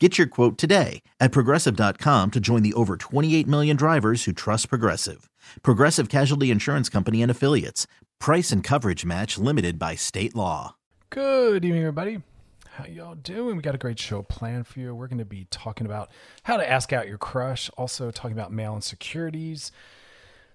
Get your quote today at progressive.com to join the over 28 million drivers who trust Progressive. Progressive Casualty Insurance Company and Affiliates. Price and coverage match limited by state law. Good evening, everybody. How y'all doing? We got a great show planned for you. We're going to be talking about how to ask out your crush, also talking about male insecurities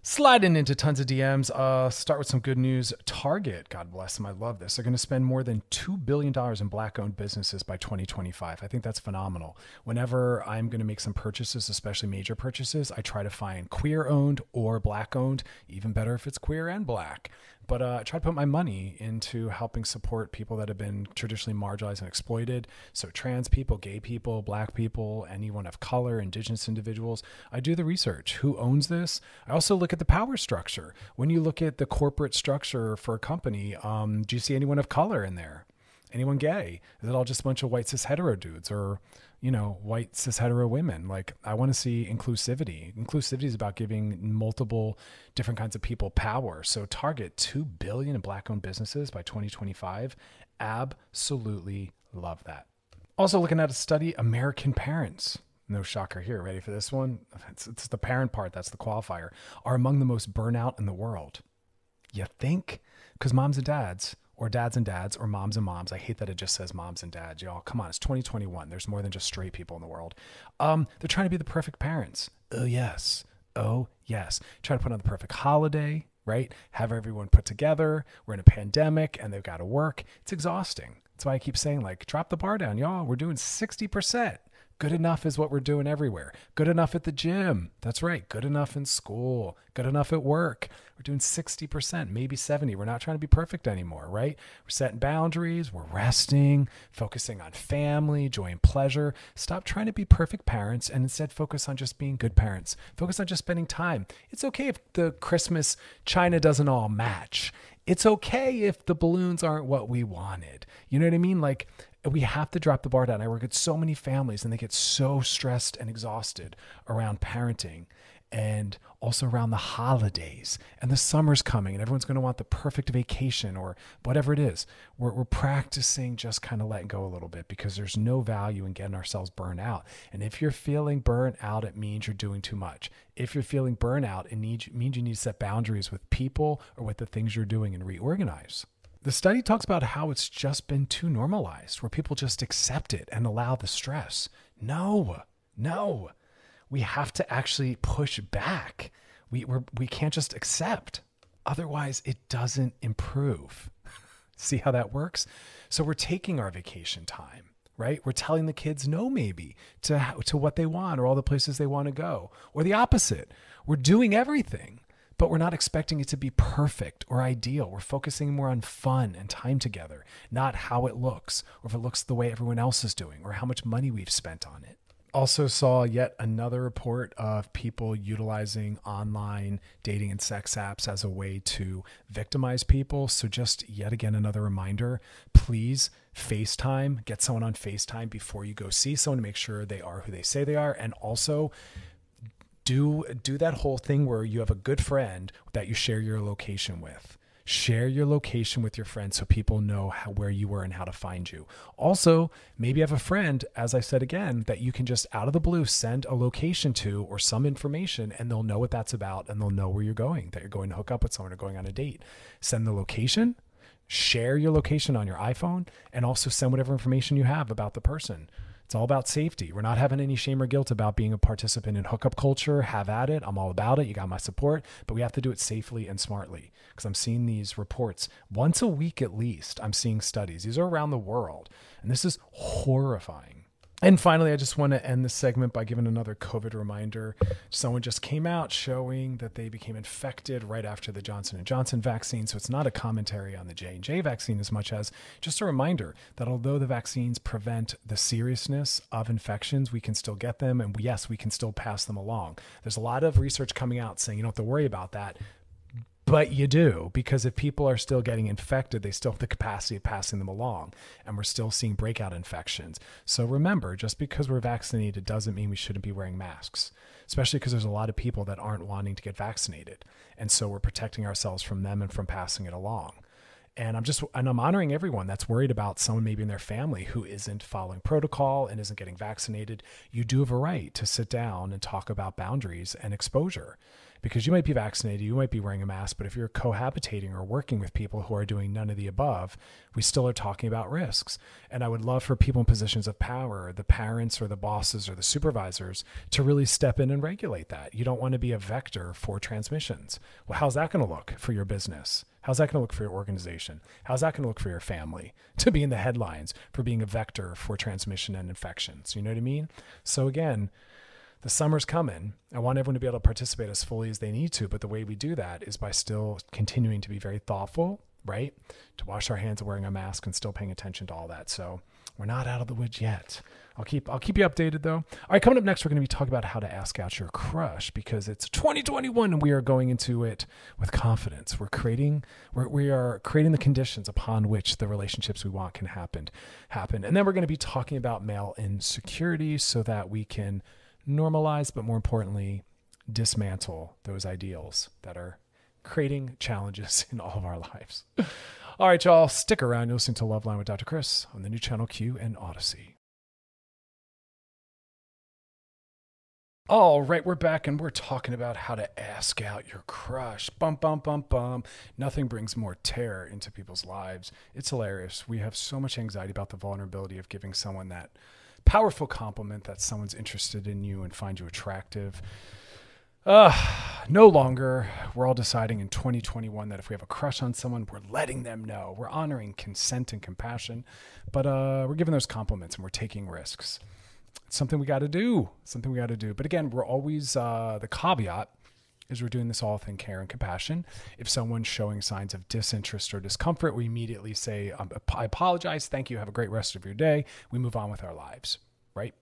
sliding into tons of DMs. Uh, start with some good news. Target, God bless them, I love this. They're going to spend more than $2 billion in black owned businesses by 2025. I think that's phenomenal. Whenever I'm going to make some purchases, especially major purchases, I try to find queer owned or black owned, even better if it's queer and black but uh, I try to put my money into helping support people that have been traditionally marginalized and exploited. So, trans people, gay people, black people, anyone of color, indigenous individuals. I do the research. Who owns this? I also look at the power structure. When you look at the corporate structure for a company, um, do you see anyone of color in there? Anyone gay? Is it all just a bunch of white cis hetero dudes or you know, white cis hetero women. Like I want to see inclusivity. Inclusivity is about giving multiple different kinds of people power. So target 2 billion black owned businesses by 2025. Absolutely love that. Also looking at a study American parents no shocker here. Ready for this one? It's, it's, the parent part that's the qualifier. Are among the most burnout in the world. You think? Because moms and dads or dads and dads or moms and moms. I hate that it just says moms and dads, y'all. Come on, it's 2021. There's more than just straight people in the world. Um, they're trying to be the perfect parents. Oh yes. Oh yes. Try to put on the perfect holiday, right? Have everyone put together. We're in a pandemic and they've got to work. It's exhausting. That's why I keep saying, like, drop the bar down, y'all. We're doing 60%. Good enough is what we're doing everywhere. Good enough at the gym. That's right. Good enough in school. Good enough at work. We're doing 60%, maybe 70. We're not trying to be perfect anymore, right? We're setting boundaries, we're resting, focusing on family, joy and pleasure. Stop trying to be perfect parents and instead focus on just being good parents. Focus on just spending time. It's okay if the Christmas china doesn't all match. It's okay if the balloons aren't what we wanted. You know what I mean? Like we have to drop the bar down. I work at so many families and they get so stressed and exhausted around parenting and also around the holidays and the summer's coming and everyone's going to want the perfect vacation or whatever it is. We're, we're practicing just kind of letting go a little bit because there's no value in getting ourselves burned out. And if you're feeling burnt out, it means you're doing too much. If you're feeling burnout, it means you need to set boundaries with people or with the things you're doing and reorganize. The study talks about how it's just been too normalized, where people just accept it and allow the stress. No, no. We have to actually push back. We, we're, we can't just accept. Otherwise, it doesn't improve. See how that works? So we're taking our vacation time right? We're telling the kids no, maybe to to what they want or all the places they want to go, or the opposite. We're doing everything but we're not expecting it to be perfect or ideal. We're focusing more on fun and time together, not how it looks or if it looks the way everyone else is doing or how much money we've spent on it. Also, saw yet another report of people utilizing online dating and sex apps as a way to victimize people. So, just yet again, another reminder please FaceTime, get someone on FaceTime before you go see someone to make sure they are who they say they are. And also, do do that whole thing where you have a good friend that you share your location with share your location with your friends so people know how, where you were and how to find you. Also maybe have a friend as i said again that you can just out of the blue send a location to or some information and they'll know what that's about and they'll know where you're going that you're going to hook up with someone or going on a date. Send the location share your location on your iphone and also send whatever information you have about the person It's all about safety. We're not having any shame or guilt about being a participant in hookup culture. Have at it. I'm all about it. You got my support, but we have to do it safely and smartly because I'm seeing these reports once a week at least. I'm seeing studies. These are around the world, and this is horrifying. And finally, I just want to end this segment by giving another COVID reminder. Someone just came out showing that they became infected right after the Johnson and Johnson vaccine, so it's not a commentary on the J&J vaccine as much as just a reminder that although the vaccines prevent the seriousness of infections, we can still get them and yes, we can still pass them along. There's a lot of research coming out saying you don't have to worry about that but you do because if people are still getting infected, they still have the capacity of passing them along, and we're still seeing breakout infections. So remember, just because we're vaccinated doesn't mean we shouldn't be wearing masks, especially because there's a lot of people that aren't wanting to get vaccinated, and so we're protecting ourselves from them and from passing it along. And I'm just and I'm honoring everyone that's worried about someone maybe in their family who isn't following protocol and isn't getting vaccinated. You do have a right to sit down and talk about boundaries and exposure because you might be vaccinated, you might be wearing a mask, but if you're cohabitating or working with people who are doing none of the above, we still are talking about risks. And I would love for people in positions of power, the parents or the bosses or the supervisors, to really step in and regulate that. You don't want to be a vector for transmissions. Well, how's that going to look for your business? How's that going to look for your organization? How's that going to look for your family to be in the headlines for being a vector for transmission and infections? You know what I mean? So, again, the summer's coming. I want everyone to be able to participate as fully as they need to. But the way we do that is by still continuing to be very thoughtful, right? To wash our hands, wearing a mask, and still paying attention to all that. So we're not out of the woods yet. I'll keep I'll keep you updated though. All right, coming up next, we're going to be talking about how to ask out your crush because it's 2021 and we are going into it with confidence. We're creating we're, we are creating the conditions upon which the relationships we want can happen happen. And then we're going to be talking about male insecurity so that we can normalize, but more importantly, dismantle those ideals that are creating challenges in all of our lives. All right, y'all, stick around. You're listening to Loveline with Dr. Chris on the new channel Q and Audacy. All right, we're back and we're talking about how to ask out your crush. Bum, bum, bum, bum. Nothing brings more terror into people's lives. It's hilarious. We have so much anxiety about the vulnerability of giving someone that powerful compliment that someone's interested in you and find you attractive. Uh, no longer. We're all deciding in 2021 that if we have a crush on someone, we're letting them know. We're honoring consent and compassion, but uh, we're giving those compliments and we're taking risks. It's something we got to do. Something we got to do. But again, we're always uh, the caveat is we're doing this all within care and compassion. If someone's showing signs of disinterest or discomfort, we immediately say, um, I apologize. Thank you. Have a great rest of your day. We move on with our lives, right?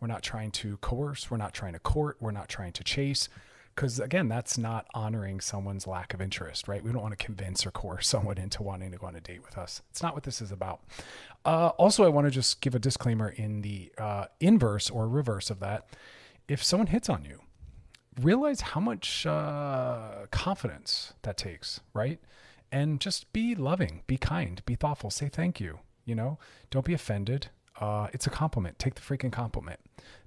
We're not trying to coerce. We're not trying to court. We're not trying to chase. Because again, that's not honoring someone's lack of interest, right? We don't want to convince or coerce someone into wanting to go on a date with us. It's not what this is about. Uh, also, I want to just give a disclaimer in the uh, inverse or reverse of that. If someone hits on you, realize how much uh, confidence that takes, right? And just be loving, be kind, be thoughtful, say thank you. You know, don't be offended. Uh, it's a compliment. Take the freaking compliment.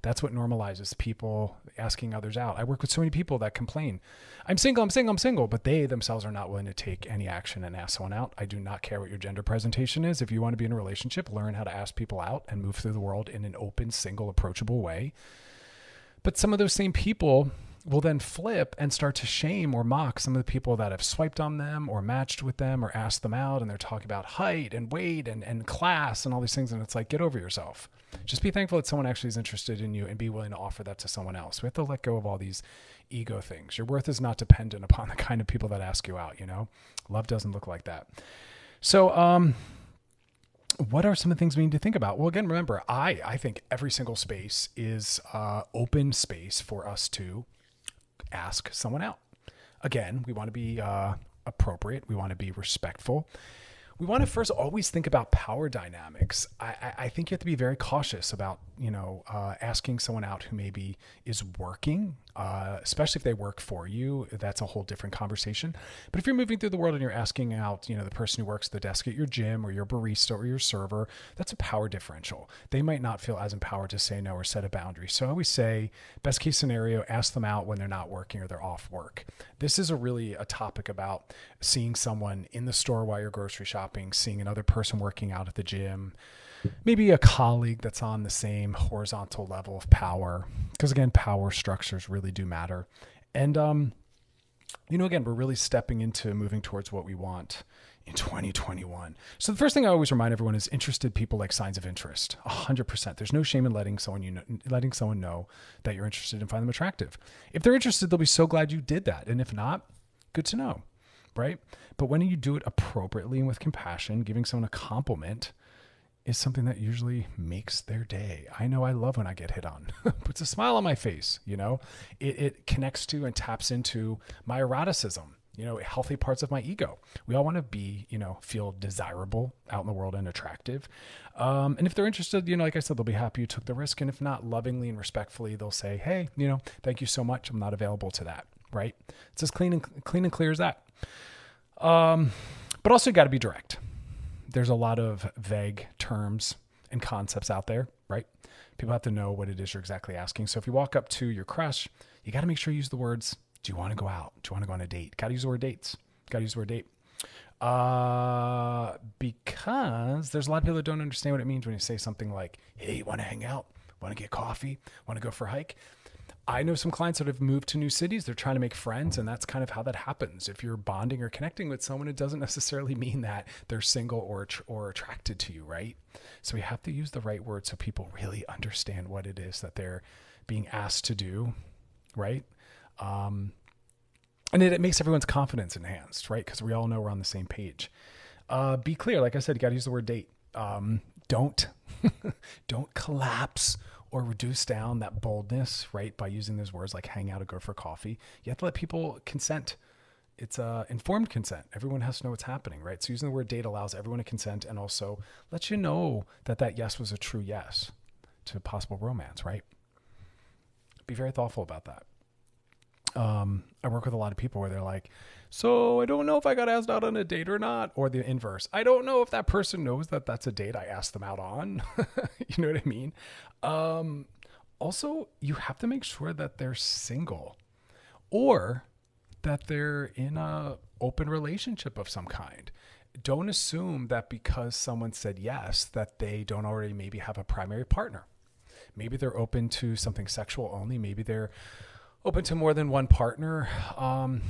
That's what normalizes people asking others out. I work with so many people that complain, I'm single, I'm single, I'm single, but they themselves are not willing to take any action and ask someone out. I do not care what your gender presentation is. If you want to be in a relationship, learn how to ask people out and move through the world in an open, single, approachable way. But some of those same people will then flip and start to shame or mock some of the people that have swiped on them or matched with them or asked them out and they're talking about height and weight and, and class and all these things. And it's like get over yourself. Just be thankful that someone actually is interested in you and be willing to offer that to someone else. We have to let go of all these ego things. Your worth is not dependent upon the kind of people that ask you out you know? Love doesn't look like that. So um what are some of the things we need to think about? Well, again, remember, I I think every single space is uh, open space for us to ask someone out. Again, we want to be uh, appropriate. We want to be respectful. We want to first always think about power dynamics. I, I think you have to be very cautious about, you know, uh, asking someone out who maybe is working uh, especially if they work for you. That's a whole different conversation. But if you're moving through the world and you're asking out, you know, the person who works the desk at your gym or your barista or your server, that's a power differential. They might not feel as empowered to say no or set a boundary. So I always say, best case scenario, ask them out when they're not working or they're off work. This is a really a topic about seeing someone in the store while you're grocery shopping, seeing another person working out at the gym maybe a colleague that's on the same horizontal level of power. Because again, power structures really do matter. And, um, you know, again, we're really stepping into moving towards what we want in 2021. So the first thing I always remind everyone is interested people like signs of interest. 100%. There's no shame in letting someone you know, letting someone know that you're interested and find them attractive. If they're interested, they'll be so glad you did that. And if not, good to know, right? But when you do it appropriately and with compassion, giving someone a compliment is something that usually makes their day. I know I love when I get hit on. Puts a smile on my face, you know? It, it connects to and taps into my eroticism you know, healthy parts of my ego. We all want to be, you know, feel desirable out in the world and attractive. Um, and if they're interested, you know, like I said, they'll be happy you took the risk. And if not, lovingly and respectfully, they'll say, "Hey, you know, thank you so much. I'm not available to that." Right? It's as clean and clean and clear as that. Um, but also, you got to be direct. There's a lot of vague terms and concepts out there, right? People have to know what it is you're exactly asking. So if you walk up to your crush, you got to make sure you use the words do you want to go out? Do you want to go on a date? Got to use the word dates. Got to use the word date. Uh, because there's a lot of people that don't understand what it means when you say something like, hey, want to hang out? Want to get coffee? Want to go for a hike? I know some clients that have moved to new cities. They're trying to make friends, and that's kind of how that happens. If you're bonding or connecting with someone, it doesn't necessarily mean that they're single or or attracted to you, right? So we have to use the right word so people really understand what it is that they're being asked to do, right? Um, and it, it, makes everyone's confidence enhanced, right? Because we all know we're on the same page. Uh, be clear, like I said, you got to use the word date. Um, don't don't collapse or reduce down that boldness, right? By using those words like hang out or go for coffee. You have to let people consent. It's uh, informed consent. Everyone has to know what's happening, right? So using the word date allows everyone to consent and also lets you know that that yes was a true yes to possible romance, right? Be very thoughtful about that um, I work with a lot of people where they're like, so I don't know if I got asked out on a date or not, or the inverse. I don't know if that person knows that that's a date I asked them out on. you know what I mean? Um, also, you have to make sure that they're single or that they're in a open relationship of some kind. Don't assume that because someone said yes that they don't already maybe have a primary partner. Maybe they're open to something sexual only. Maybe they're open to more than one partner. Um,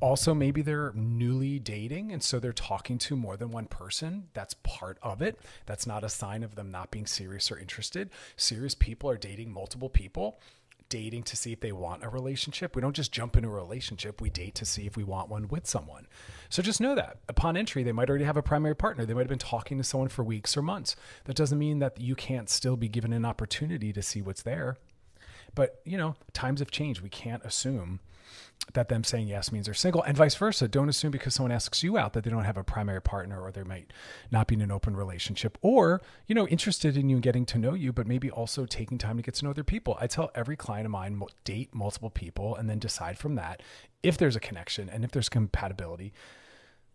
also, maybe they're newly dating and so they're talking to more than one person. That's part of it. That's not a sign of them not being serious or interested. Serious people are dating multiple people, dating to see if they want a relationship. We don't just jump into a relationship, we date to see if we want one with someone. So just know that upon entry, they might already have a primary partner. They might have been talking to someone for weeks or months. That doesn't mean that you can't still be given an opportunity to see what's there. But, you know, times have changed. We can't assume that them saying yes means they're single and vice versa. Don't assume because someone asks you out that they don't have a primary partner or they might not be in an open relationship or, you know, interested in you and getting to know you, but maybe also taking time to get to know other people. I tell every client of mine, date multiple people and then decide from that if there's a connection and if there's compatibility,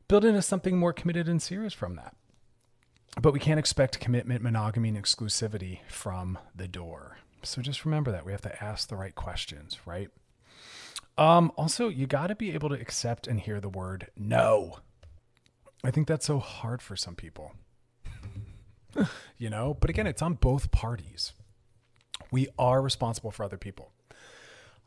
build into something more committed and serious from that. But we can't expect commitment, monogamy, and exclusivity from the door. So just remember that we have to ask the right questions, right? Um, also, you got to be able to accept and hear the word no. I think that's so hard for some people, you know, but again, it's on both parties. We are responsible for other people.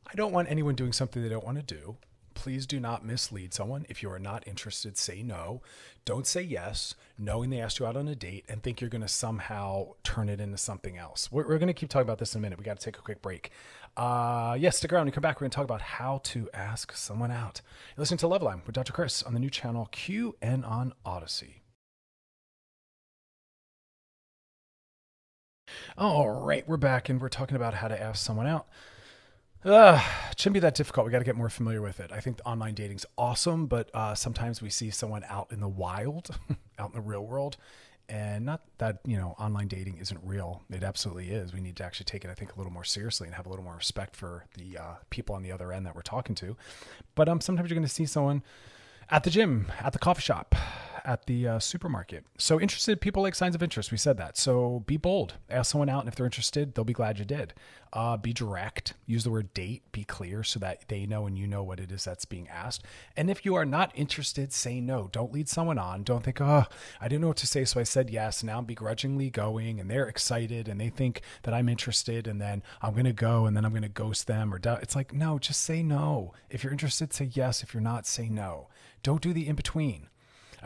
I don't want anyone doing something they don't want to do. Please do not mislead someone. If you are not interested, say no. Don't say yes, knowing they asked you out on a date and think you're going to somehow turn it into something else. We're, we're going to keep talking about this in a minute. We got to take a quick break. Uh, yes, stick around. When we come back, we're going to talk about how to ask someone out. You're listening to Loveline with Dr. Chris on the new channel Q and on Audacy. All right, we're back and we're talking about how to ask someone out. Uh, it shouldn't be that difficult. We got to get more familiar with it. I think online dating's awesome, but uh, sometimes we see someone out in the wild, out in the real world, and not that you know online dating isn't real. It absolutely is. We need to actually take it, I think, a little more seriously and have a little more respect for the uh, people on the other end that we're talking to. But um, sometimes you're going to see someone at the gym, at the coffee shop, at the uh, supermarket. So interested people like signs of interest. We said that. So be bold. Ask someone out, and if they're interested, they'll be glad you did. Uh, be direct. Use the word date. Be clear so that they know and you know what it is that's being asked. And if you are not interested, say no. Don't lead someone on. Don't think, oh, I didn't know what to say, so I said yes. Now I'm begrudgingly going, and they're excited, and they think that I'm interested, and then I'm gonna go, and then I'm gonna ghost them. Or doubt. it's like, no, just say no. If you're interested, say yes. If you're not, say no. Don't do the in between.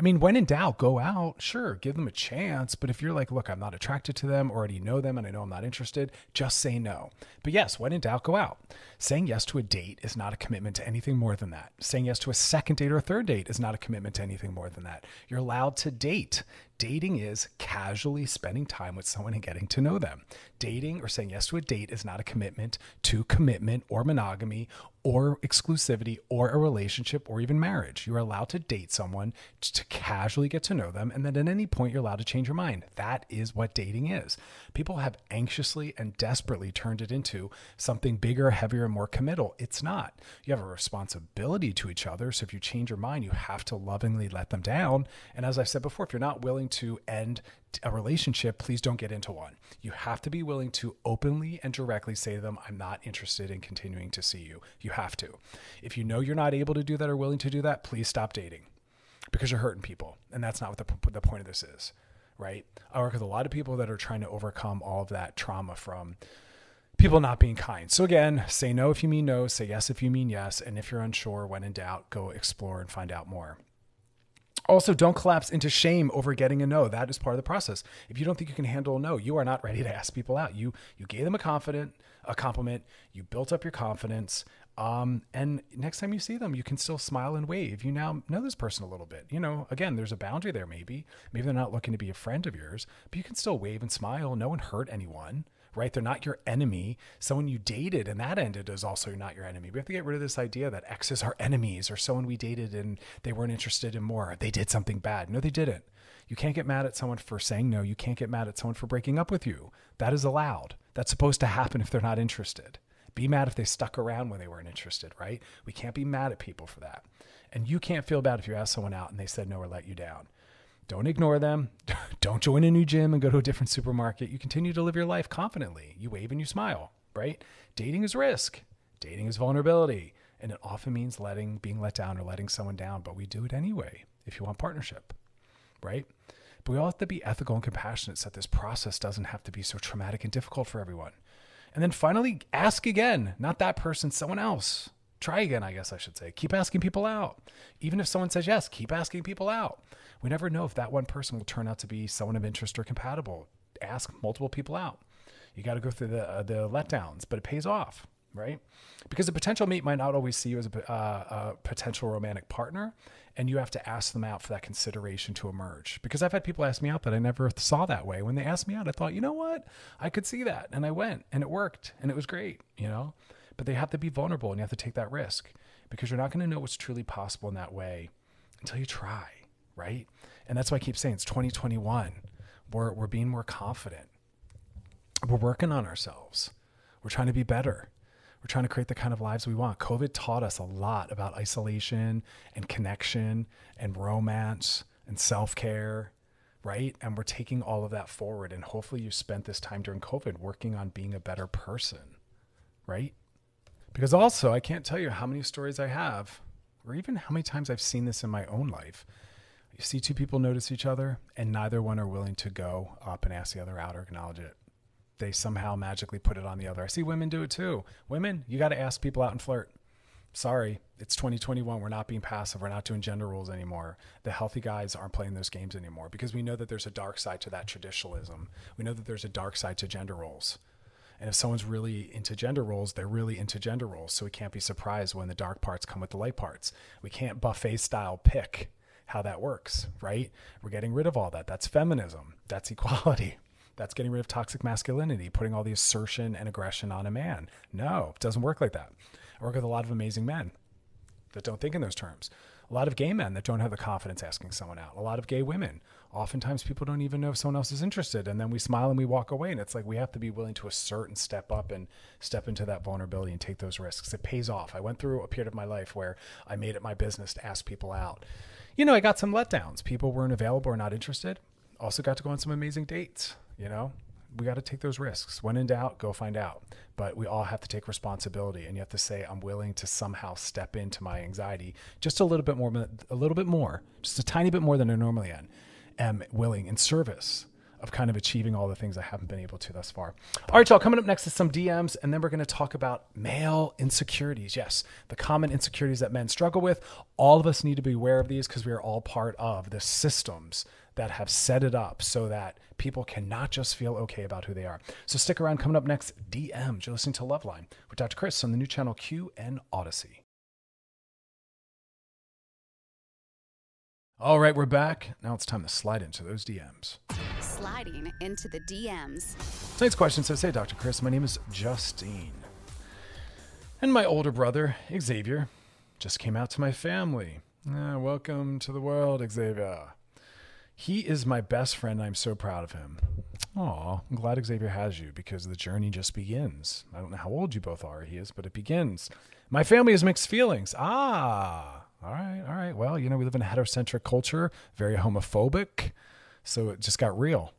I mean, when in doubt, go out. Sure, give them a chance. But if you're like, look, I'm not attracted to them, already know them, and I know I'm not interested, just say no. But yes, when in doubt, go out. Saying yes to a date is not a commitment to anything more than that. Saying yes to a second date or a third date is not a commitment to anything more than that. You're allowed to date. Dating is casually spending time with someone and getting to know them. Dating or saying yes to a date is not a commitment to commitment or monogamy or exclusivity or a relationship or even marriage. You're allowed to date someone to casually get to know them, and then at any point, you're allowed to change your mind. That is what dating is. People have anxiously and desperately turned it into something bigger, heavier, and more committal. It's not. You have a responsibility to each other. So if you change your mind, you have to lovingly let them down. And as I said before, if you're not willing to end a relationship, please don't get into one. You have to be willing to openly and directly say to them, I'm not interested in continuing to see you. You have to. If you know you're not able to do that or willing to do that, please stop dating because you're hurting people. And that's not what the, the point of this is, right? I work with a lot of people that are trying to overcome all of that trauma from people not being kind. So again, say no if you mean no, say yes if you mean yes. And if you're unsure, when in doubt, go explore and find out more. Also, don't collapse into shame over getting a no. That is part of the process. If you don't think you can handle a no, you are not ready to ask people out. You you gave them a confident a compliment. You built up your confidence. Um, and next time you see them, you can still smile and wave. You now know this person a little bit. You know, again, there's a boundary there. Maybe maybe they're not looking to be a friend of yours, but you can still wave and smile. No one hurt anyone right? They're not your enemy. Someone you dated and that ended is also not your enemy. We have to get rid of this idea that exes are enemies or someone we dated and they weren't interested in more. They did something bad. No, they didn't. You can't get mad at someone for saying no. You can't get mad at someone for breaking up with you. That is allowed. That's supposed to happen if they're not interested. Be mad if they stuck around when they weren't interested, right? We can't be mad at people for that. And you can't feel bad if you ask someone out and they said no or let you down. Don't ignore them. Don't join a new gym and go to a different supermarket. You continue to live your life confidently. You wave and you smile, right? Dating is risk. Dating is vulnerability. And it often means letting, being let down or letting someone down, but we do it anyway if you want partnership, right? But we all have to be ethical and compassionate so that this process doesn't have to be so traumatic and difficult for everyone. And then finally, ask again, not that person, someone else. Try again, I guess I should say. Keep asking people out. Even if someone says yes, keep asking people out we never know if that one person will turn out to be someone of interest or compatible. Ask multiple people out. You got to go through the uh, the letdowns, but it pays off, right? Because a potential mate might not always see you as a, uh, a potential romantic partner, and you have to ask them out for that consideration to emerge. Because I've had people ask me out that I never saw that way. When they asked me out, I thought, you know what, I could see that, and I went, and it worked, and it was great, you know. But they have to be vulnerable, and you have to take that risk because you're not going to know what's truly possible in that way until you try right? And that's why I keep saying it's 2021. We're, we're being more confident. We're working on ourselves. We're trying to be better. We're trying to create the kind of lives we want. COVID taught us a lot about isolation and connection and romance and self care, right? And we're taking all of that forward. And hopefully, you spent this time during COVID working on being a better person, right? Because also, I can't tell you how many stories I have, or even how many times I've seen this in my own life you see two people notice each other, and neither one are willing to go up and ask the other out or acknowledge it. They somehow magically put it on the other. I see women do it too. Women, you got to ask people out and flirt. Sorry, it's 2021. We're not being passive. We're not doing gender roles anymore. The healthy guys aren't playing those games anymore because we know that there's a dark side to that traditionalism. We know that there's a dark side to gender roles. And if someone's really into gender roles, they're really into gender roles. So we can't be surprised when the dark parts come with the light parts. We can't buffet style pick how that works, right? We're getting rid of all that. That's feminism. That's equality. That's getting rid of toxic masculinity, putting all the assertion and aggression on a man. No, it doesn't work like that. I work with a lot of amazing men that don't think in those terms. A lot of gay men that don't have the confidence asking someone out. A lot of gay women. Oftentimes people don't even know if someone else is interested. And then we smile and we walk away. And it's like we have to be willing to assert and step up and step into that vulnerability and take those risks. It pays off. I went through a period of my life where I made it my business to ask people out you know, I got some letdowns. People weren't available or not interested. Also got to go on some amazing dates, you know? We got to take those risks. When in doubt, go find out. But we all have to take responsibility and you have to say I'm willing to somehow step into my anxiety just a little bit more a little bit more, just a tiny bit more than I normally am. Am willing in service of kind of achieving all the things I haven't been able to thus far. All right, y'all, coming up next is some DMs, and then we're going to talk about male insecurities. Yes, the common insecurities that men struggle with. All of us need to be aware of these because we are all part of the systems that have set it up so that people can not just feel okay about who they are. So stick around. Coming up next, DMs. You're listening to Loveline with Dr. Chris on the new channel Q and Audacy. All right, we're back. Now it's time to slide into those DMs. Sliding into the DMs. Tonight's question says Hey, Dr. Chris, my name is Justine. And my older brother, Xavier, just came out to my family. Ah, welcome to the world, Xavier. He is my best friend. I'm so proud of him. Aw, I'm glad Xavier has you because the journey just begins. I don't know how old you both are, he is, but it begins. My family has mixed feelings. Ah, all right, all right. Well, you know, we live in a heterocentric culture, very homophobic. So it just got real.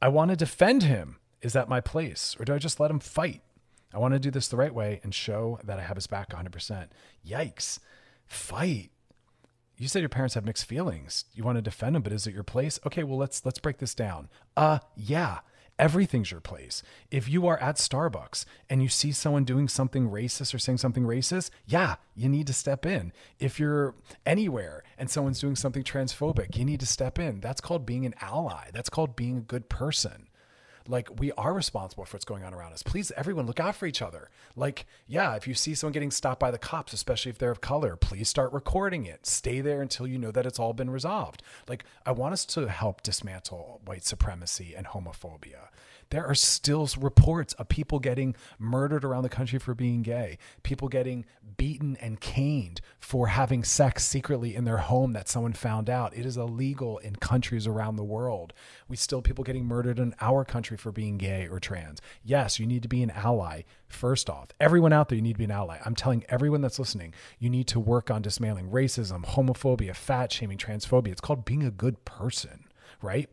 I want to defend him. Is that my place? Or do I just let him fight? I want to do this the right way and show that I have his back 100%. Yikes. Fight. You said your parents have mixed feelings. You want to defend them, but is it your place? Okay, well let's let's break this down. Uh yeah everything's your place. If you are at Starbucks and you see someone doing something racist or saying something racist, yeah, you need to step in. If you're anywhere and someone's doing something transphobic, you need to step in. That's called being an ally. That's called being a good person like we are responsible for what's going on around us. Please, everyone, look out for each other. Like, yeah, if you see someone getting stopped by the cops, especially if they're of color, please start recording it. Stay there until you know that it's all been resolved. Like, I want us to help dismantle white supremacy and homophobia. There are still reports of people getting murdered around the country for being gay, people getting beaten and caned for having sex secretly in their home that someone found out. It is illegal in countries around the world. We still people getting murdered in our country for being gay or trans. Yes, you need to be an ally. First off, everyone out there, you need to be an ally. I'm telling everyone that's listening, you need to work on dismantling racism, homophobia, fat shaming, transphobia. It's called being a good person, right?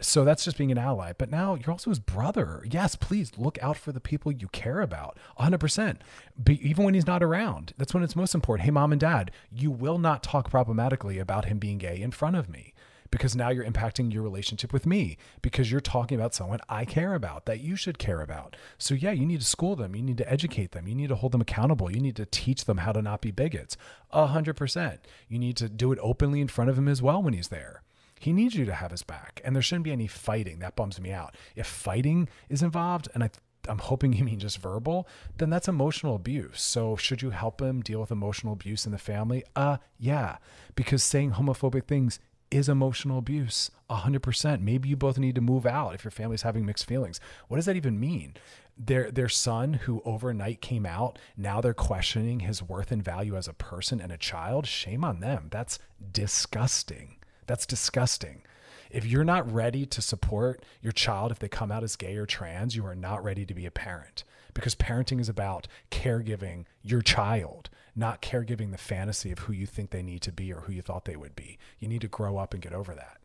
So that's just being an ally. But now you're also his brother. Yes, please look out for the people you care about 100%. But even when he's not around, that's when it's most important. Hey, mom and dad, you will not talk problematically about him being gay in front of me because now you're impacting your relationship with me because you're talking about someone I care about that you should care about. So, yeah, you need to school them. You need to educate them. You need to hold them accountable. You need to teach them how to not be bigots. 100%. You need to do it openly in front of him as well when he's there he needs you to have his back. And there shouldn't be any fighting. That bums me out. If fighting is involved, and I I'm hoping you mean just verbal, then that's emotional abuse. So should you help him deal with emotional abuse in the family? Uh yeah. Because saying homophobic things is emotional abuse 100%. Maybe you both need to move out if your family's having mixed feelings. What does that even mean? Their their son who overnight came out, now they're questioning his worth and value as a person and a child. Shame on them. That's disgusting. That's disgusting. If you're not ready to support your child if they come out as gay or trans, you are not ready to be a parent because parenting is about caregiving your child, not caregiving the fantasy of who you think they need to be or who you thought they would be. You need to grow up and get over that.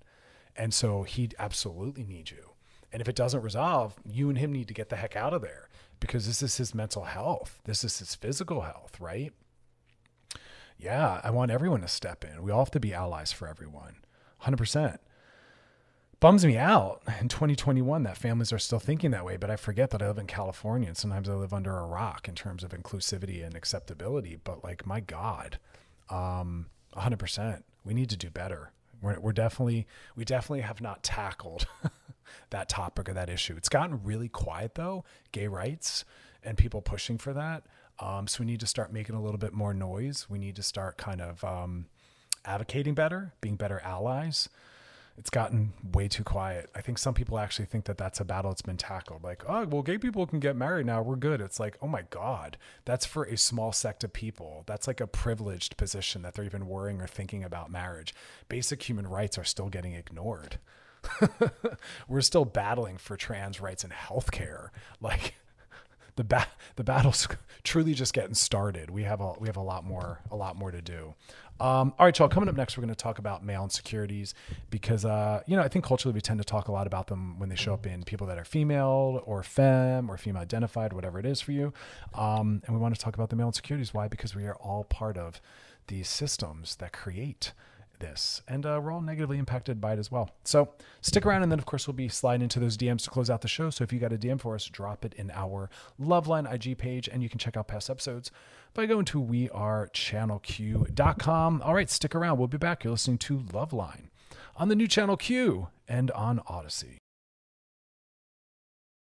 And so he absolutely needs you. And if it doesn't resolve, you and him need to get the heck out of there because this is his mental health. This is his physical health, right? Yeah, I want everyone to step in. We all have to be allies for everyone. 100%. Bums me out in 2021 that families are still thinking that way, but I forget that I live in California and sometimes I live under a rock in terms of inclusivity and acceptability. But like, my God, um, 100%. We need to do better. We're, we're definitely, we definitely have not tackled that topic or that issue. It's gotten really quiet though, gay rights and people pushing for that. Um, so we need to start making a little bit more noise. We need to start kind of, um, advocating better, being better allies. It's gotten way too quiet. I think some people actually think that that's a battle that's been tackled. Like, oh, well, gay people can get married now. We're good. It's like, oh my God, that's for a small sect of people. That's like a privileged position that they're even worrying or thinking about marriage. Basic human rights are still getting ignored. We're still battling for trans rights and healthcare. Like, the ba- the battle's truly just getting started. We have a we have a lot more a lot more to do. Um, all right, y'all. Coming up next, we're going to talk about male insecurities because uh, you know I think culturally we tend to talk a lot about them when they show up in people that are female or femme or female identified, whatever it is for you. Um, and we want to talk about the male insecurities. Why? Because we are all part of these systems that create this, and uh, we're all negatively impacted by it as well. So stick around, and then of course we'll be sliding into those DMs to close out the show. So if you got a DM for us, drop it in our Loveline IG page, and you can check out past episodes by going to wearechannelq.com. All right, stick around. We'll be back. You're listening to Loveline on the new channel Q and on Audacy.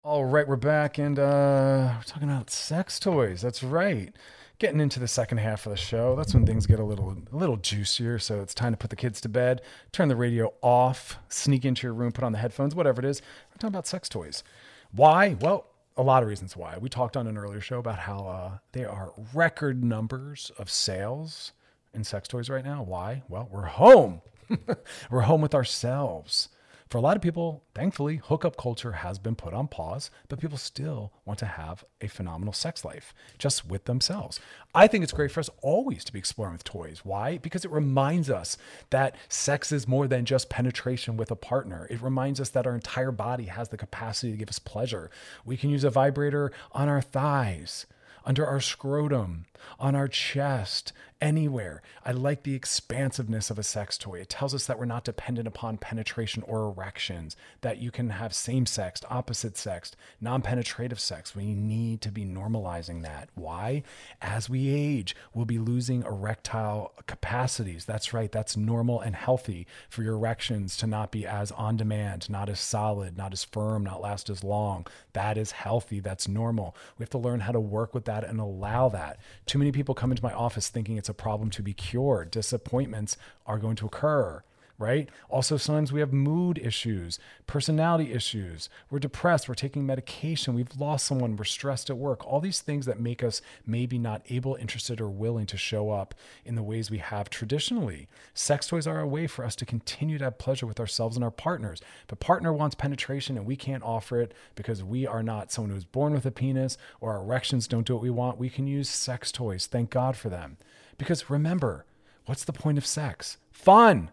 All right, we're back, and uh, we're talking about sex toys. That's right getting into the second half of the show. That's when things get a little a little juicier. So it's time to put the kids to bed, turn the radio off, sneak into your room, put on the headphones, whatever it is. We're talking about sex toys. Why? Well, a lot of reasons why. We talked on an earlier show about how uh, there are record numbers of sales in sex toys right now. Why? Well, we're home. we're home with ourselves. For a lot of people, thankfully, hookup culture has been put on pause, but people still want to have a phenomenal sex life just with themselves. I think it's great for us always to be exploring with toys. Why? Because it reminds us that sex is more than just penetration with a partner. It reminds us that our entire body has the capacity to give us pleasure. We can use a vibrator on our thighs under our scrotum, on our chest, anywhere. I like the expansiveness of a sex toy. It tells us that we're not dependent upon penetration or erections, that you can have same sex, opposite sex, non penetrative sex. We need to be normalizing that. Why? As we age, we'll be losing erectile capacities. That's right, that's normal and healthy for your erections to not be as on demand, not as solid, not as firm, not last as long. That is healthy, that's normal. We have to learn how to work with that and allow that. Too many people come into my office thinking it's a problem to be cured. Disappointments are going to occur right? Also, sometimes we have mood issues, personality issues. We're depressed, we're taking medication, we've lost someone, we're stressed at work. All these things that make us maybe not able, interested, or willing to show up in the ways we have traditionally. Sex toys are a way for us to continue to have pleasure with ourselves and our partners. But partner wants penetration and we can't offer it because we are not someone who's born with a penis or our erections don't do what we want. We can use sex toys. Thank God for them. Because remember, what's the point of sex? Fun.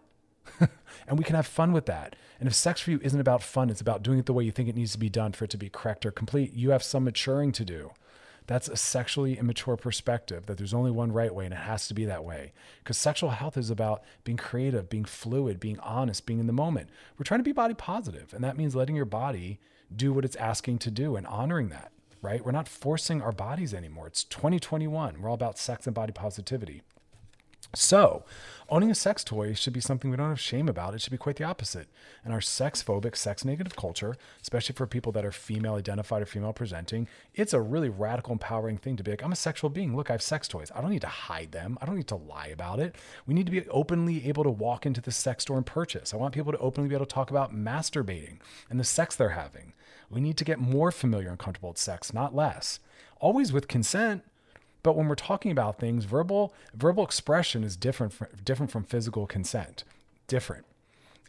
and we can have fun with that. And if sex for you isn't about fun, it's about doing it the way you think it needs to be done for it to be correct or complete, you have some maturing to do. That's a sexually immature perspective that there's only one right way and it has to be that way. Because sexual health is about being creative, being fluid, being honest, being in the moment. We're trying to be body positive, and that means letting your body do what it's asking to do and honoring that, right? We're not forcing our bodies anymore. It's 2021. We're all about sex and body positivity. So, owning a sex toy should be something we don't have shame about. It should be quite the opposite. In our sex phobic, sex negative culture, especially for people that are female identified or female presenting, it's a really radical, empowering thing to be like, I'm a sexual being. Look, I have sex toys. I don't need to hide them. I don't need to lie about it. We need to be openly able to walk into the sex store and purchase. I want people to openly be able to talk about masturbating and the sex they're having. We need to get more familiar and comfortable with sex, not less. Always with consent but when we're talking about things, verbal verbal expression is different from, different from physical consent. Different.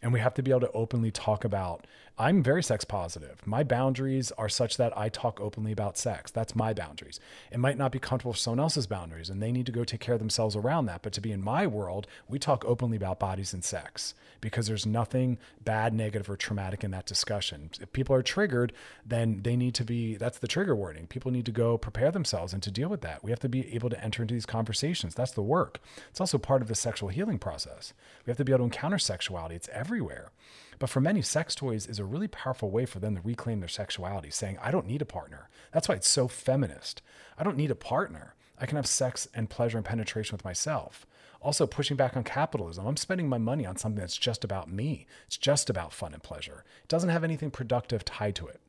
And we have to be able to openly talk about I'm very sex positive. My boundaries are such that I talk openly about sex. That's my boundaries. It might not be comfortable for someone else's boundaries, and they need to go take care of themselves around that. But to be in my world, we talk openly about bodies and sex because there's nothing bad, negative, or traumatic in that discussion. If people are triggered, then they need to be that's the trigger warning. People need to go prepare themselves and to deal with that. We have to be able to enter into these conversations. That's the work. It's also part of the sexual healing process. We have to be able to encounter sexuality, it's everywhere. But for many, sex toys is a really powerful way for them to reclaim their sexuality, saying, I don't need a partner. That's why it's so feminist. I don't need a partner. I can have sex and pleasure and penetration with myself. Also, pushing back on capitalism. I'm spending my money on something that's just about me. It's just about fun and pleasure. It doesn't have anything productive tied to it,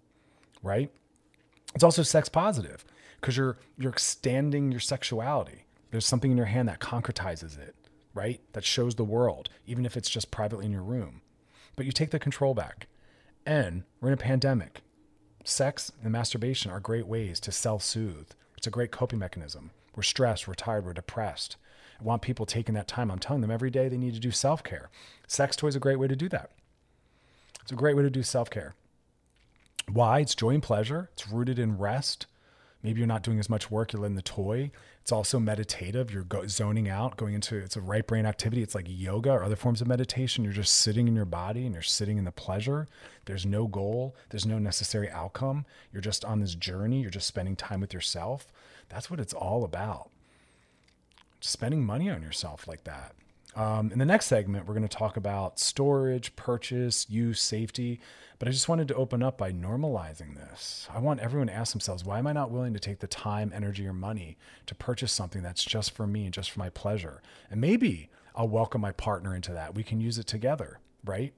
right? It's also sex positive because you're you're extending your sexuality. There's something in your hand that concretizes it, right? That shows the world, even if it's just privately in your room but you take the control back. And we're in a pandemic. Sex and masturbation are great ways to self soothe. It's a great coping mechanism. We're stressed, we're tired, we're depressed. I want people taking that time. I'm telling them every day they need to do self care. Sex toy is a great way to do that. It's a great way to do self care. Why? It's joy and pleasure. It's rooted in rest, Maybe you're not doing as much work. You're letting the toy. It's also meditative. You're go- zoning out, going into it's a right brain activity. It's like yoga or other forms of meditation. You're just sitting in your body and you're sitting in the pleasure. There's no goal. There's no necessary outcome. You're just on this journey. You're just spending time with yourself. That's what it's all about. Spending money on yourself like that. Um, in the next segment, we're going to talk about storage, purchase, use, safety. But I just wanted to open up by normalizing this. I want everyone to ask themselves why am I not willing to take the time, energy, or money to purchase something that's just for me and just for my pleasure? And maybe I'll welcome my partner into that. We can use it together, right?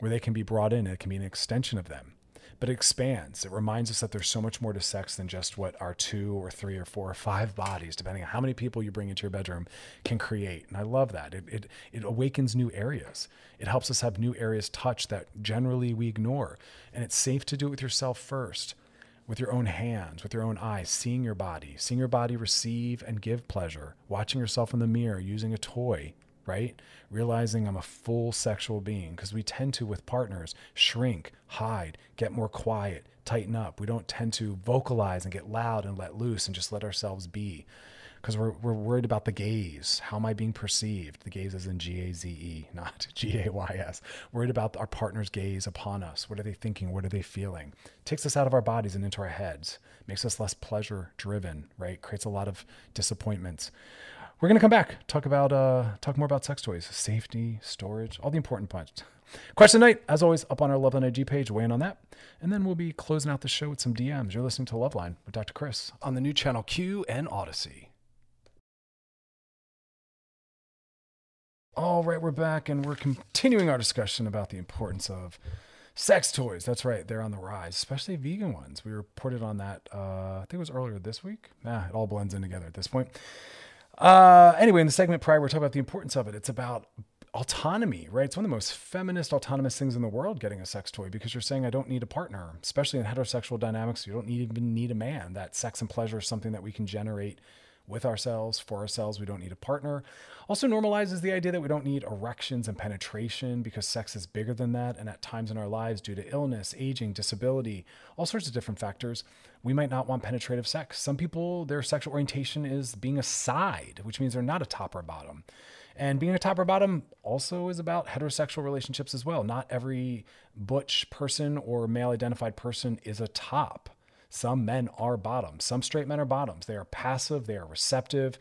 Where they can be brought in, it can be an extension of them but it expands. It reminds us that there's so much more to sex than just what our two or three or four or five bodies, depending on how many people you bring into your bedroom, can create. And I love that. It, it, it awakens new areas. It helps us have new areas touch that generally we ignore. And it's safe to do it with yourself first, with your own hands, with your own eyes, seeing your body, seeing your body receive and give pleasure, watching yourself in the mirror, using a toy, right? Realizing I'm a full sexual being because we tend to, with partners, shrink, hide, get more quiet, tighten up. We don't tend to vocalize and get loud and let loose and just let ourselves be because we're, we're worried about the gaze. How am I being perceived? The gaze is in G A Z E, not G A Y S. Worried about our partner's gaze upon us. What are they thinking? What are they feeling? takes us out of our bodies and into our heads, makes us less pleasure driven, right? Creates a lot of disappointments. We're gonna come back, talk about uh, talk more about sex toys, safety, storage, all the important parts. Question night, as always, up on our Loveline IG page. Weigh in on that, and then we'll be closing out the show with some DMs. You're listening to Loveline with Dr. Chris on the new channel Q and Audacy. All right, we're back, and we're continuing our discussion about the importance of sex toys. That's right, they're on the rise, especially vegan ones. We reported on that. Uh, I think it was earlier this week. Nah, it all blends in together at this point. Uh, anyway, in the segment prior, we're talking about the importance of it. It's about autonomy, right? It's one of the most feminist, autonomous things in the world, getting a sex toy, because you're saying, I don't need a partner, especially in heterosexual dynamics. You don't even need a man. That sex and pleasure is something that we can generate with ourselves, for ourselves. We don't need a partner. Also normalizes the idea that we don't need erections and penetration because sex is bigger than that. And at times in our lives, due to illness, aging, disability, all sorts of different factors, we might not want penetrative sex. Some people, their sexual orientation is being a side, which means they're not a top or bottom. And being a top or bottom also is about heterosexual relationships as well. Not every butch person or male identified person is a top. Some men are bottoms. Some straight men are bottoms. They are passive, they are receptive.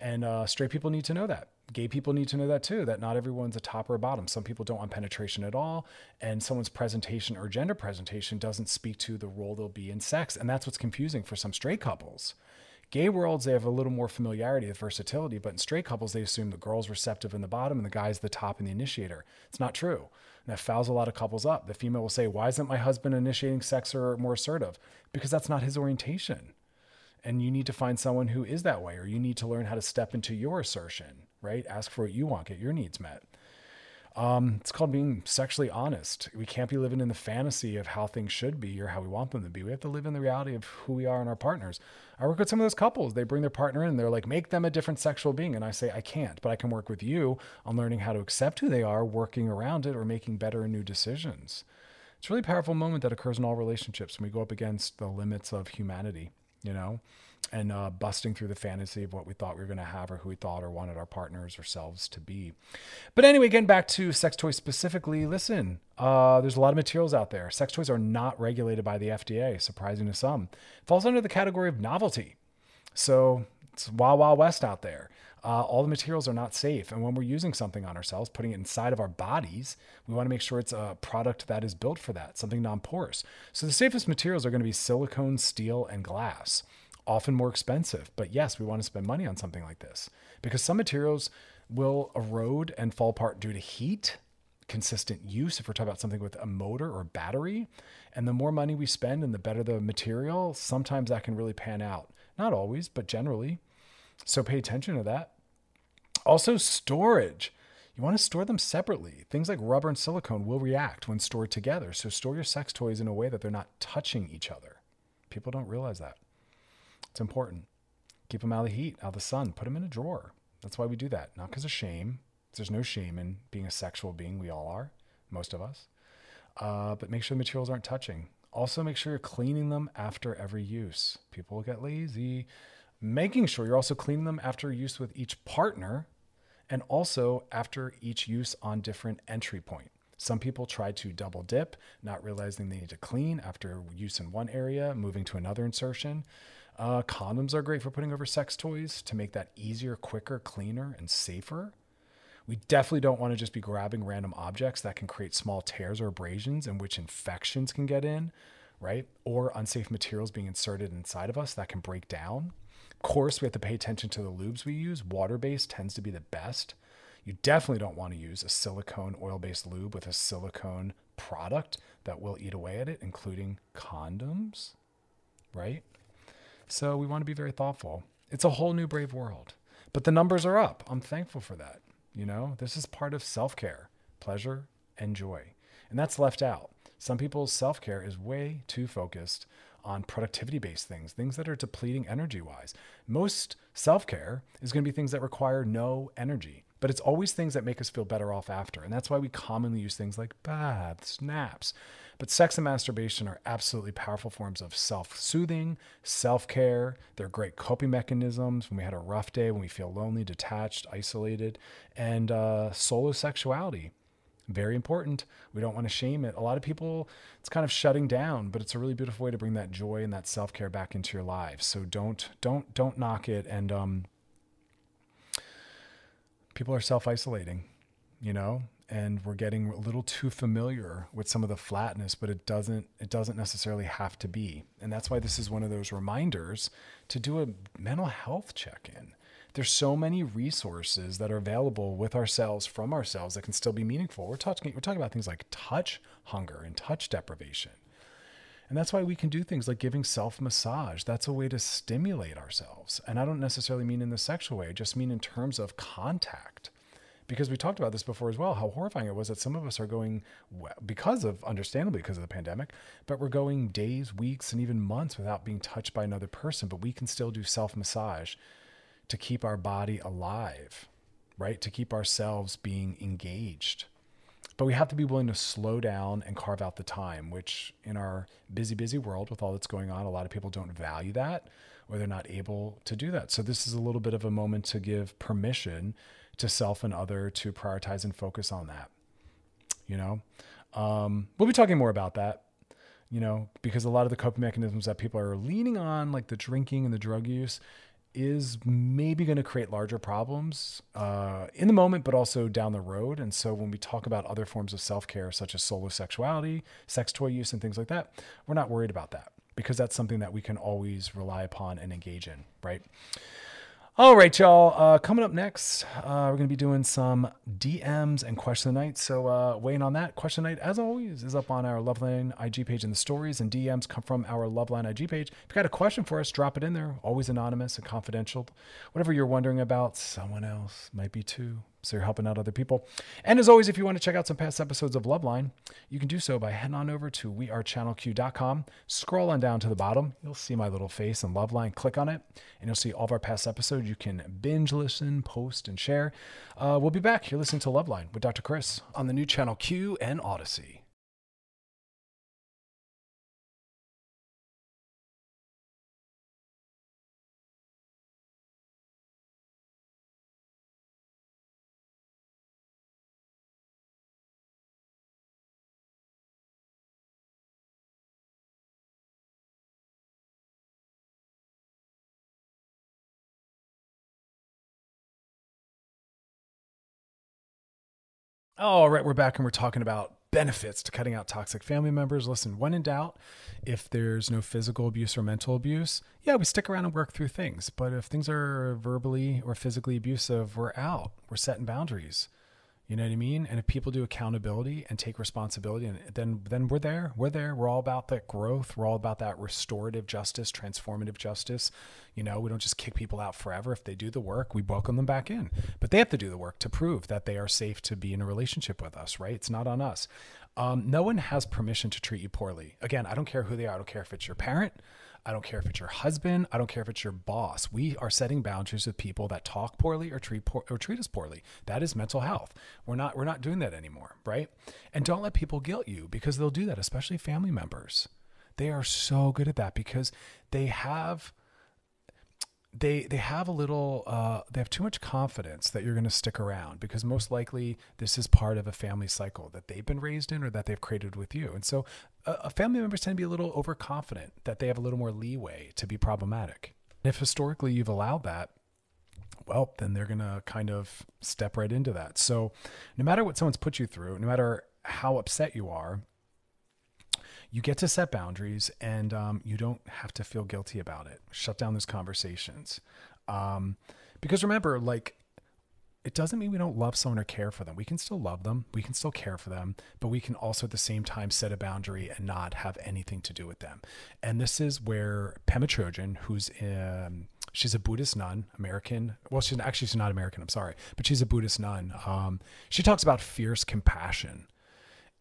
And uh, straight people need to know that. Gay people need to know that too, that not everyone's a top or a bottom. Some people don't want penetration at all. And someone's presentation or gender presentation doesn't speak to the role they'll be in sex. And that's what's confusing for some straight couples. Gay worlds, they have a little more familiarity with versatility, but in straight couples, they assume the girl's receptive in the bottom and the guy's the top and the initiator. It's not true. And that fouls a lot of couples up. The female will say, Why isn't my husband initiating sex or more assertive? Because that's not his orientation. And you need to find someone who is that way, or you need to learn how to step into your assertion, right? Ask for what you want, get your needs met. Um, it's called being sexually honest. We can't be living in the fantasy of how things should be or how we want them to be. We have to live in the reality of who we are and our partners. I work with some of those couples. They bring their partner in. They're like, make them a different sexual being. And I say, I can't, but I can work with you on learning how to accept who they are, working around it, or making better and new decisions. It's a really powerful moment that occurs in all relationships when we go up against the limits of humanity, you know? And uh, busting through the fantasy of what we thought we were going to have or who we thought or wanted our partners or selves to be. But anyway, getting back to sex toys specifically, listen, uh, there's a lot of materials out there. Sex toys are not regulated by the FDA, surprising to some. It falls under the category of novelty. So it's wild, wild west out there. Uh, all the materials are not safe. And when we're using something on ourselves, putting it inside of our bodies, we want to make sure it's a product that is built for that, something non porous. So the safest materials are going to be silicone, steel, and glass often more expensive. But yes, we want to spend money on something like this because some materials will erode and fall apart due to heat, consistent use, if we're talking about something with a motor or battery. And the more money we spend and the better the material, sometimes that can really pan out. Not always, but generally. So pay attention to that. Also, storage. You want to store them separately. Things like rubber and silicone will react when stored together. So store your sex toys in a way that they're not touching each other. People don't realize that. It's important. Keep them out of the heat, out of the sun. Put them in a drawer. That's why we do that. Not because of shame. There's no shame in being a sexual being. We all are, most of us. Uh, but make sure the materials aren't touching. Also, make sure you're cleaning them after every use. People get lazy. Making sure you're also cleaning them after use with each partner and also after each use on different entry point. Some people try to double dip, not realizing they need to clean after use in one area, moving to another insertion. Uh, condoms are great for putting over sex toys to make that easier, quicker, cleaner, and safer. We definitely don't want to just be grabbing random objects that can create small tears or abrasions in which infections can get in, right? Or unsafe materials being inserted inside of us that can break down. Of course, we have to pay attention to the lubes we use. Water based tends to be the best. You definitely don't want to use a silicone oil based lube with a silicone product that will eat away at it, including condoms, right? So we want to be very thoughtful. It's a whole new brave world, but the numbers are up. I'm thankful for that. You know, this is part of self care, pleasure, and joy. And that's left out. Some people's self care is way too focused on productivity based things, things that are depleting energy wise. Most self care is going to be things that require no energy, but it's always things that make us feel better off after. And that's why we commonly use things like baths, naps. But sex and masturbation are absolutely powerful forms of self soothing, self care. They're great coping mechanisms when we had a rough day, when we feel lonely, detached, isolated, and uh, solo sexuality. Very important. We don't want to shame it. A lot of people, it's kind of shutting down, but it's a really beautiful way to bring that joy and that self care back into your lives. So don't don't don't knock it. And um, people are self isolating, you know, and we're getting a little too familiar with some of the flatness but it doesn't it doesn't necessarily have to be. And that's why this is one of those reminders to do a mental health check-in. There's so many resources that are available with ourselves from ourselves that can still be meaningful. We're talking we're talking about things like touch hunger and touch deprivation. And that's why we can do things like giving self massage. That's a way to stimulate ourselves. And I don't necessarily mean in the sexual way, I just mean in terms of contact because we talked about this before as well how horrifying it was that some of us are going because of understandably because of the pandemic but we're going days weeks and even months without being touched by another person but we can still do self massage to keep our body alive right? To keep ourselves being engaged. But we have to be willing to slow down and carve out the time which in our busy busy world with all that's going on a lot of people don't value that or they're not able to do that. So this is a little bit of a moment to give permission to self and other to prioritize and focus on that. You know, um, we'll be talking more about that. You know, because a lot of the coping mechanisms that people are leaning on, like the drinking and the drug use, is maybe going to create larger problems uh, in the moment, but also down the road. And so when we talk about other forms of self care, such as solo sexuality, sex toy use, and things like that, we're not worried about that because that's something that we can always rely upon and engage in, right? All right, y'all. Uh, coming up next, uh, we're going to be doing some DMs and question of the night. So, uh, weighing on that, question of the night, as always, is up on our Loveline IG page in the stories, and DMs come from our Loveline IG page. If you got a question for us, drop it in there. Always anonymous and confidential. Whatever you're wondering about, someone else might be too. So you're helping out other people. And as always, if you want to check out some past episodes of Loveline, you can do so by heading on over to wearechannelq.com. Scroll on down to the bottom. You'll see my little face in Loveline. Click on it, and you'll see all of our past episodes. You can binge listen, post, and share. Uh, we'll be back. You're listening to Loveline with Dr. Chris on the new channel Q and Audacy. Oh, all right, we're back and we're talking about benefits to cutting out toxic family members. Listen, when in doubt, if there's no physical abuse or mental abuse, yeah, we stick around and work through things. But if things are verbally or physically abusive, we're out. We're setting boundaries. You know what I mean? And if people do accountability and take responsibility, and then then we're there. We're there. We're all about that growth. We're all about that restorative justice, transformative justice. You know, we don't just kick people out forever. If they do the work, we welcome them back in. But they have to do the work to prove that they are safe to be in a relationship with us, right? It's not on us. Um, no one has permission to treat you poorly. Again, I don't care who they are. I don't care if it's your parent. I don't care if it's your husband. I don't care if it's your boss. We are setting boundaries with people that talk poorly or treat poor, or treat us poorly. That is mental health. We're not we're not doing that anymore, right? And don't let people guilt you because they'll do that, especially family members. They are so good at that because they have they they have a little uh, they have too much confidence that you're going to stick around because most likely this is part of a family cycle that they've been raised in or that they've created with you and so uh, family members tend to be a little overconfident that they have a little more leeway to be problematic if historically you've allowed that well then they're going to kind of step right into that so no matter what someone's put you through no matter how upset you are you get to set boundaries and um, you don't have to feel guilty about it. Shut down those conversations. Um, because remember, like, it doesn't mean we don't love someone or care for them. We can still love them, we can still care for them, but we can also at the same time set a boundary and not have anything to do with them. And this is where Pema Chodron, who's um, she's a Buddhist nun, American. Well, she's actually she's not American. I'm sorry, but she's a Buddhist nun. Um, she talks about fierce compassion,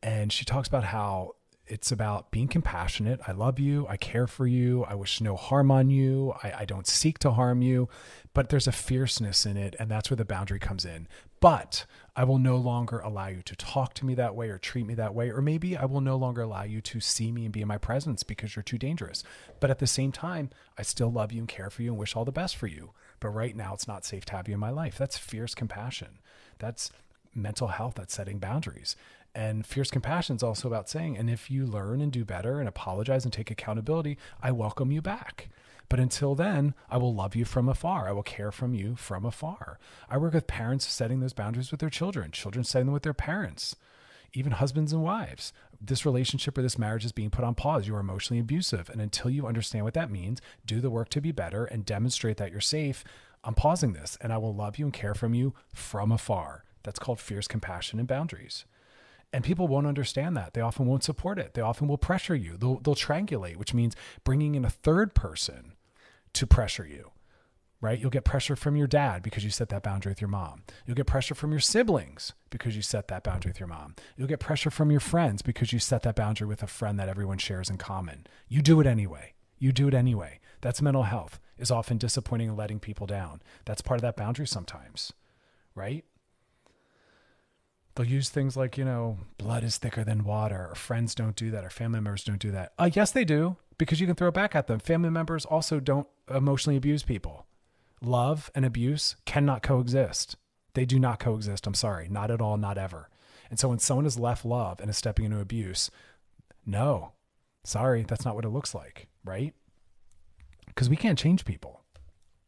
and she talks about how it's about being compassionate. I love you. I care for you. I wish no harm on you. I, I, don't seek to harm you, but there's a fierceness in it. And that's where the boundary comes in. But I will no longer allow you to talk to me that way or treat me that way. Or maybe I will no longer allow you to see me and be in my presence because you're too dangerous. But at the same time, I still love you and care for you and wish all the best for you. But right now, it's not safe to have you in my life. That's fierce compassion. That's mental health. That's setting boundaries. And fierce compassion is also about saying, and if you learn and do better and apologize and take accountability, I welcome you back. But until then, I will love you from afar. I will care from you from afar. I work with parents setting those boundaries with their children, children setting them with their parents, even husbands and wives. This relationship or this marriage is being put on pause. You are emotionally abusive. And until you understand what that means, do the work to be better and demonstrate that you're safe. I'm pausing this and I will love you and care from you from afar. That's called fierce compassion and boundaries. And people won't understand that. They often won't support it. They often will pressure you. They'll, they'll triangulate, which means bringing in a third person to pressure you, right? You'll get pressure from your dad because you set that boundary with your mom. You'll get pressure from your siblings because you set that boundary with your mom. You'll get pressure from your friends because you set that boundary with a friend that everyone shares in common. You do it anyway. You do it anyway. That's mental health, is often disappointing and letting people down. That's part of that boundary sometimes, right? They'll use things like you know blood is thicker than water or friends don't do that or family members don't do that. Uh, yes they do because you can throw back at them. Family members also don't emotionally abuse people. Love and abuse cannot coexist. They do not coexist. I'm sorry. Not at all. Not ever. And so when someone has left love and is stepping into abuse no. Sorry. That's not what it looks like right? Because we can't change people.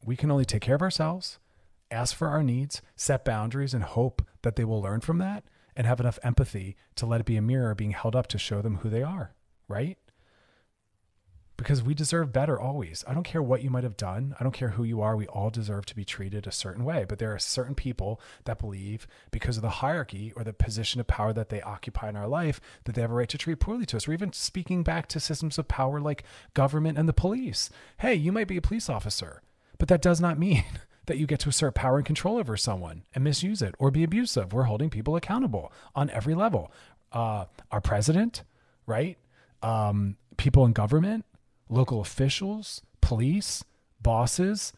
We can only take care of ourselves ask for our needs, set boundaries, and hope that they will learn from that and have enough empathy to let it be a mirror being held up to show them who they are, right? Because we deserve better always. I don't care what you might have done. I don't care who you are. We all deserve to be treated a certain way. But there are certain people that believe, because of the hierarchy or the position of power that they occupy in our life, that they have a right to treat poorly to us. Or even speaking back to systems of power like government and the police. Hey, you might be a police officer, but that does not mean that you get to assert power and control over someone and misuse it or be abusive. We're holding people accountable on every level. Uh, our president, right? Um, people in government, local officials, police, bosses,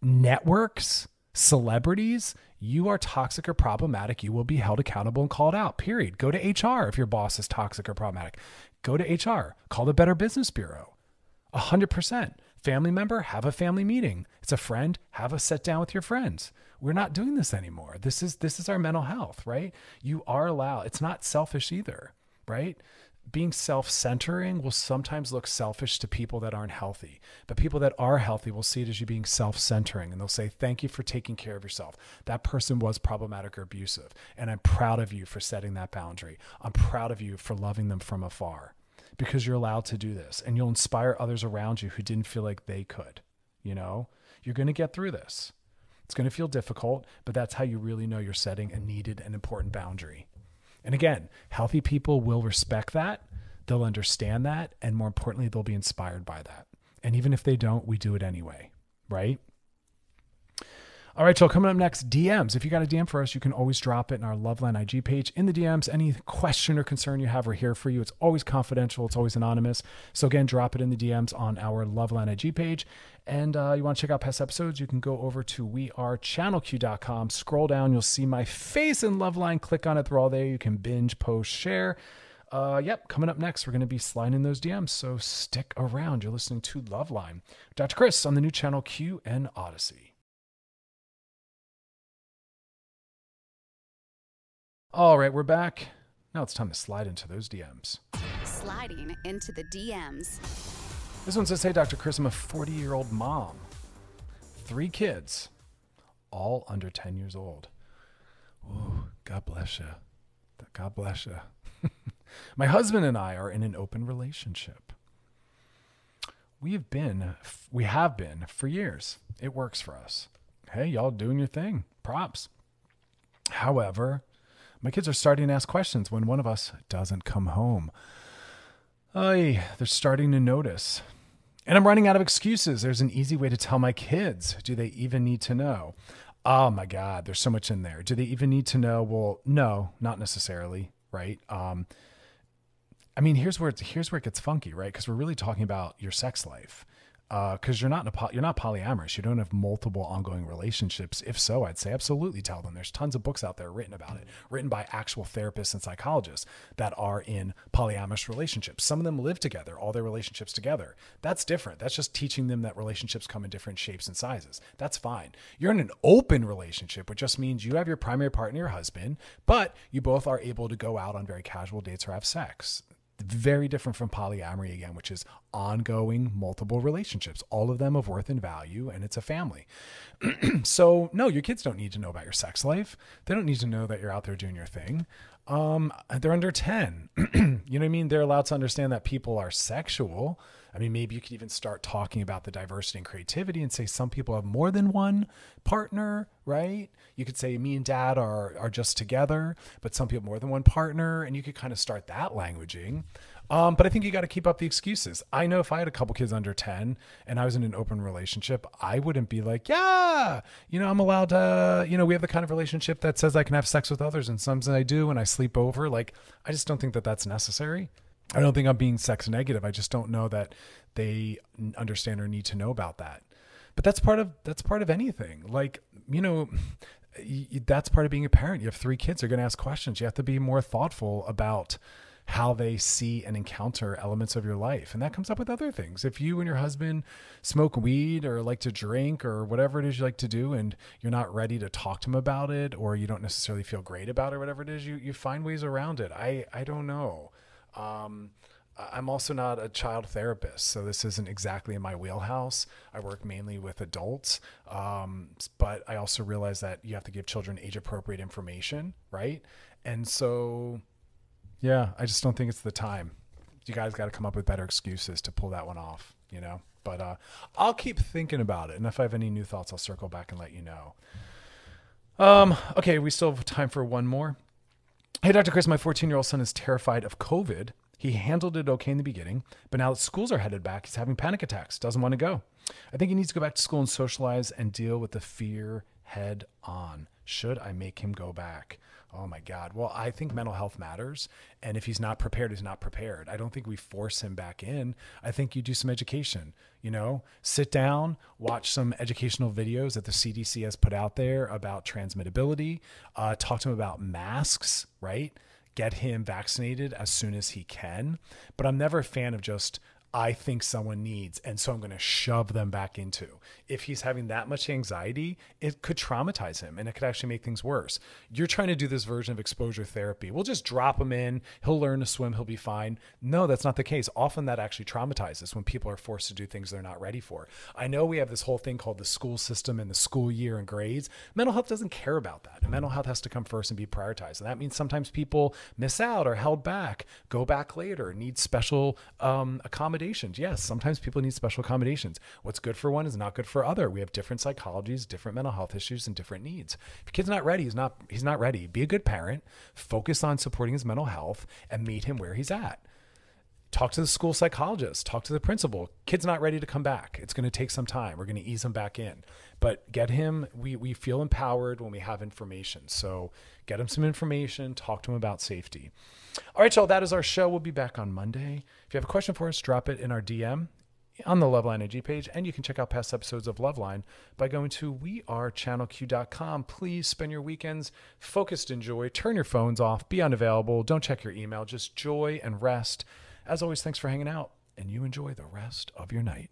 networks, celebrities. You are toxic or problematic. You will be held accountable and called out, period. Go to HR if your boss is toxic or problematic. Go to HR. Call the Better Business Bureau. 100%. Family member, have a family meeting. It's a friend, have a sit down with your friends. We're not doing this anymore. This is this is our mental health, right? You are allowed. It's not selfish either, right? Being self-centering will sometimes look selfish to people that aren't healthy. But people that are healthy will see it as you being self-centering and they'll say, "Thank you for taking care of yourself. That person was problematic or abusive, and I'm proud of you for setting that boundary. I'm proud of you for loving them from afar." Because you're allowed to do this and you'll inspire others around you who didn't feel like they could. You know, you're going to get through this. It's going to feel difficult, but that's how you really know you're setting a needed and important boundary. And again, healthy people will respect that, they'll understand that, and more importantly, they'll be inspired by that. And even if they don't, we do it anyway, right? All right, so coming up next, DMs. If you got a DM for us, you can always drop it in our Loveline IG page in the DMs. Any question or concern you have, we're here for you. It's always confidential, it's always anonymous. So, again, drop it in the DMs on our Loveline IG page. And uh, you want to check out past episodes, you can go over to wearechannelq.com. Scroll down, you'll see my face in Loveline. Click on it, they're all there. You can binge, post, share. Uh, yep, coming up next, we're going to be sliding in those DMs, so stick around. You're listening to Loveline. Dr. Chris on the new channel Q and Audacy. All right, we're back. Now it's time to slide into those DMs. Sliding into the DMs. This one says, Hey, Dr. Chris, I'm a 40 year old mom, three kids, all under 10 years old. Ooh, God bless you. God bless you. My husband and I are in an open relationship. We have been, we have been for years. It works for us. Hey, y'all doing your thing. Props. However, my kids are starting to ask questions when one of us doesn't come home. Ay, they're starting to notice. And I'm running out of excuses. There's an easy way to tell my kids. Do they even need to know? Oh my God, there's so much in there. Do they even need to know? Well, no, not necessarily, right? Um, I mean, here's where it's, here's where it gets funky, right? Because we're really talking about your sex life because uh, you're not a, you're not polyamorous. You don't have multiple ongoing relationships. If so, I'd say absolutely tell them. There's tons of books out there written about it, written by actual therapists and psychologists that are in polyamorous relationships. Some of them live together, all their relationships together. That's different. That's just teaching them that relationships come in different shapes and sizes. That's fine. You're in an open relationship, which just means you have your primary partner, your husband, but you both are able to go out on very casual dates or have sex very different from polyamory again, which is ongoing multiple relationships, all of them of worth and value, and it's a family. so, no, your kids don't need to know about your sex life. They don't need to know that you're out there doing your thing. Um, they're under 10. you know what I mean? They're allowed to understand that people are sexual. I mean, maybe you could even start talking about the diversity and creativity and say some people have more than one partner, right? You could say me and dad are are just together, but some people more than one partner, and you could kind of start that languaging. Um, but I think you got to keep up the excuses. I know if I had a couple kids under 10 and I was in an open relationship, I wouldn't be like, yeah, you know, I'm allowed to, you know, we have the kind of relationship that says I can have sex with others and sometimes I do and I sleep over. Like, I just don't think that that's necessary. I don't think I'm being sex negative. I just don't know that they understand or need to know about that. But that's part of that's part of anything. Like, you know, that's part of being a parent. You have three kids, they're going to ask questions. You have to be more thoughtful about how they see and encounter elements of your life. And that comes up with other things. If you and your husband smoke weed or like to drink or whatever it is you like to do and you're not ready to talk to them about it or you don't necessarily feel great about it or whatever it is, you you find ways around it. I I don't know. Um, I'm also not a child therapist, so this isn't exactly in my wheelhouse. I work mainly with adults, um, but I also realize that you have to give children age appropriate information, right? And so, yeah, I just don't think it's the time. You guys got to come up with better excuses to pull that one off, you know? But uh, I'll keep thinking about it. And if I have any new thoughts, I'll circle back and let you know. Um, okay, we still have time for one more. Hey, Dr. Chris, my 14 year old son is terrified of COVID he handled it okay in the beginning, but now that schools are headed back, he's having panic attacks, doesn't want to go. I think he needs to go back to school and socialize and deal with the fear head on. Should I make him go back? Oh my God. Well, I think mental health matters. And if he's not prepared, he's not prepared. I don't think we force him back in. I think you do some education, you know, sit down, watch some educational videos that the CDC has put out there about transmittability, uh, talk to him about masks, right? get him vaccinated as soon as he can. But I'm never a fan of just I think someone needs, and so I'm going to shove them back into. If he's having that much anxiety, it could traumatize him and it could actually make things worse. You're trying to do this version of exposure therapy. We'll just drop him in, he'll learn to swim, he'll be fine. No, that's not the case. Often that actually traumatizes when people are forced to do things they're not ready for. I know we have this whole thing called the school system and the school year and grades. Mental health doesn't care about that. Mental health has to come first and be prioritized. And that means sometimes people miss out or held back, go back later, need special um, accommodations accommodations. Yes, sometimes people need special accommodations. What's good for one is not good for other. We have different psychologies, different mental health issues, and different needs. If your kid's not ready, he's not he's not ready. Be a good parent, focus on supporting his mental health, and meet him where he's at talk to the school psychologist, talk to the principal. Kid's not ready to come back. It's going to take some time. We're going to ease him back in. But get him, we, we feel empowered when we have information. So get him some information, talk to him about safety. All right, y'all, that is our show. We'll be back on Monday. If you have a question for us, drop it in our DM on the Loveline IG page, and you can check out past episodes of Loveline by going to wearechannelq.com. Please spend your weekends focused in joy. Turn your phones off. Be unavailable. Don't check your email. Just joy and rest. As always, thanks for hanging out, and you enjoy the rest of your night.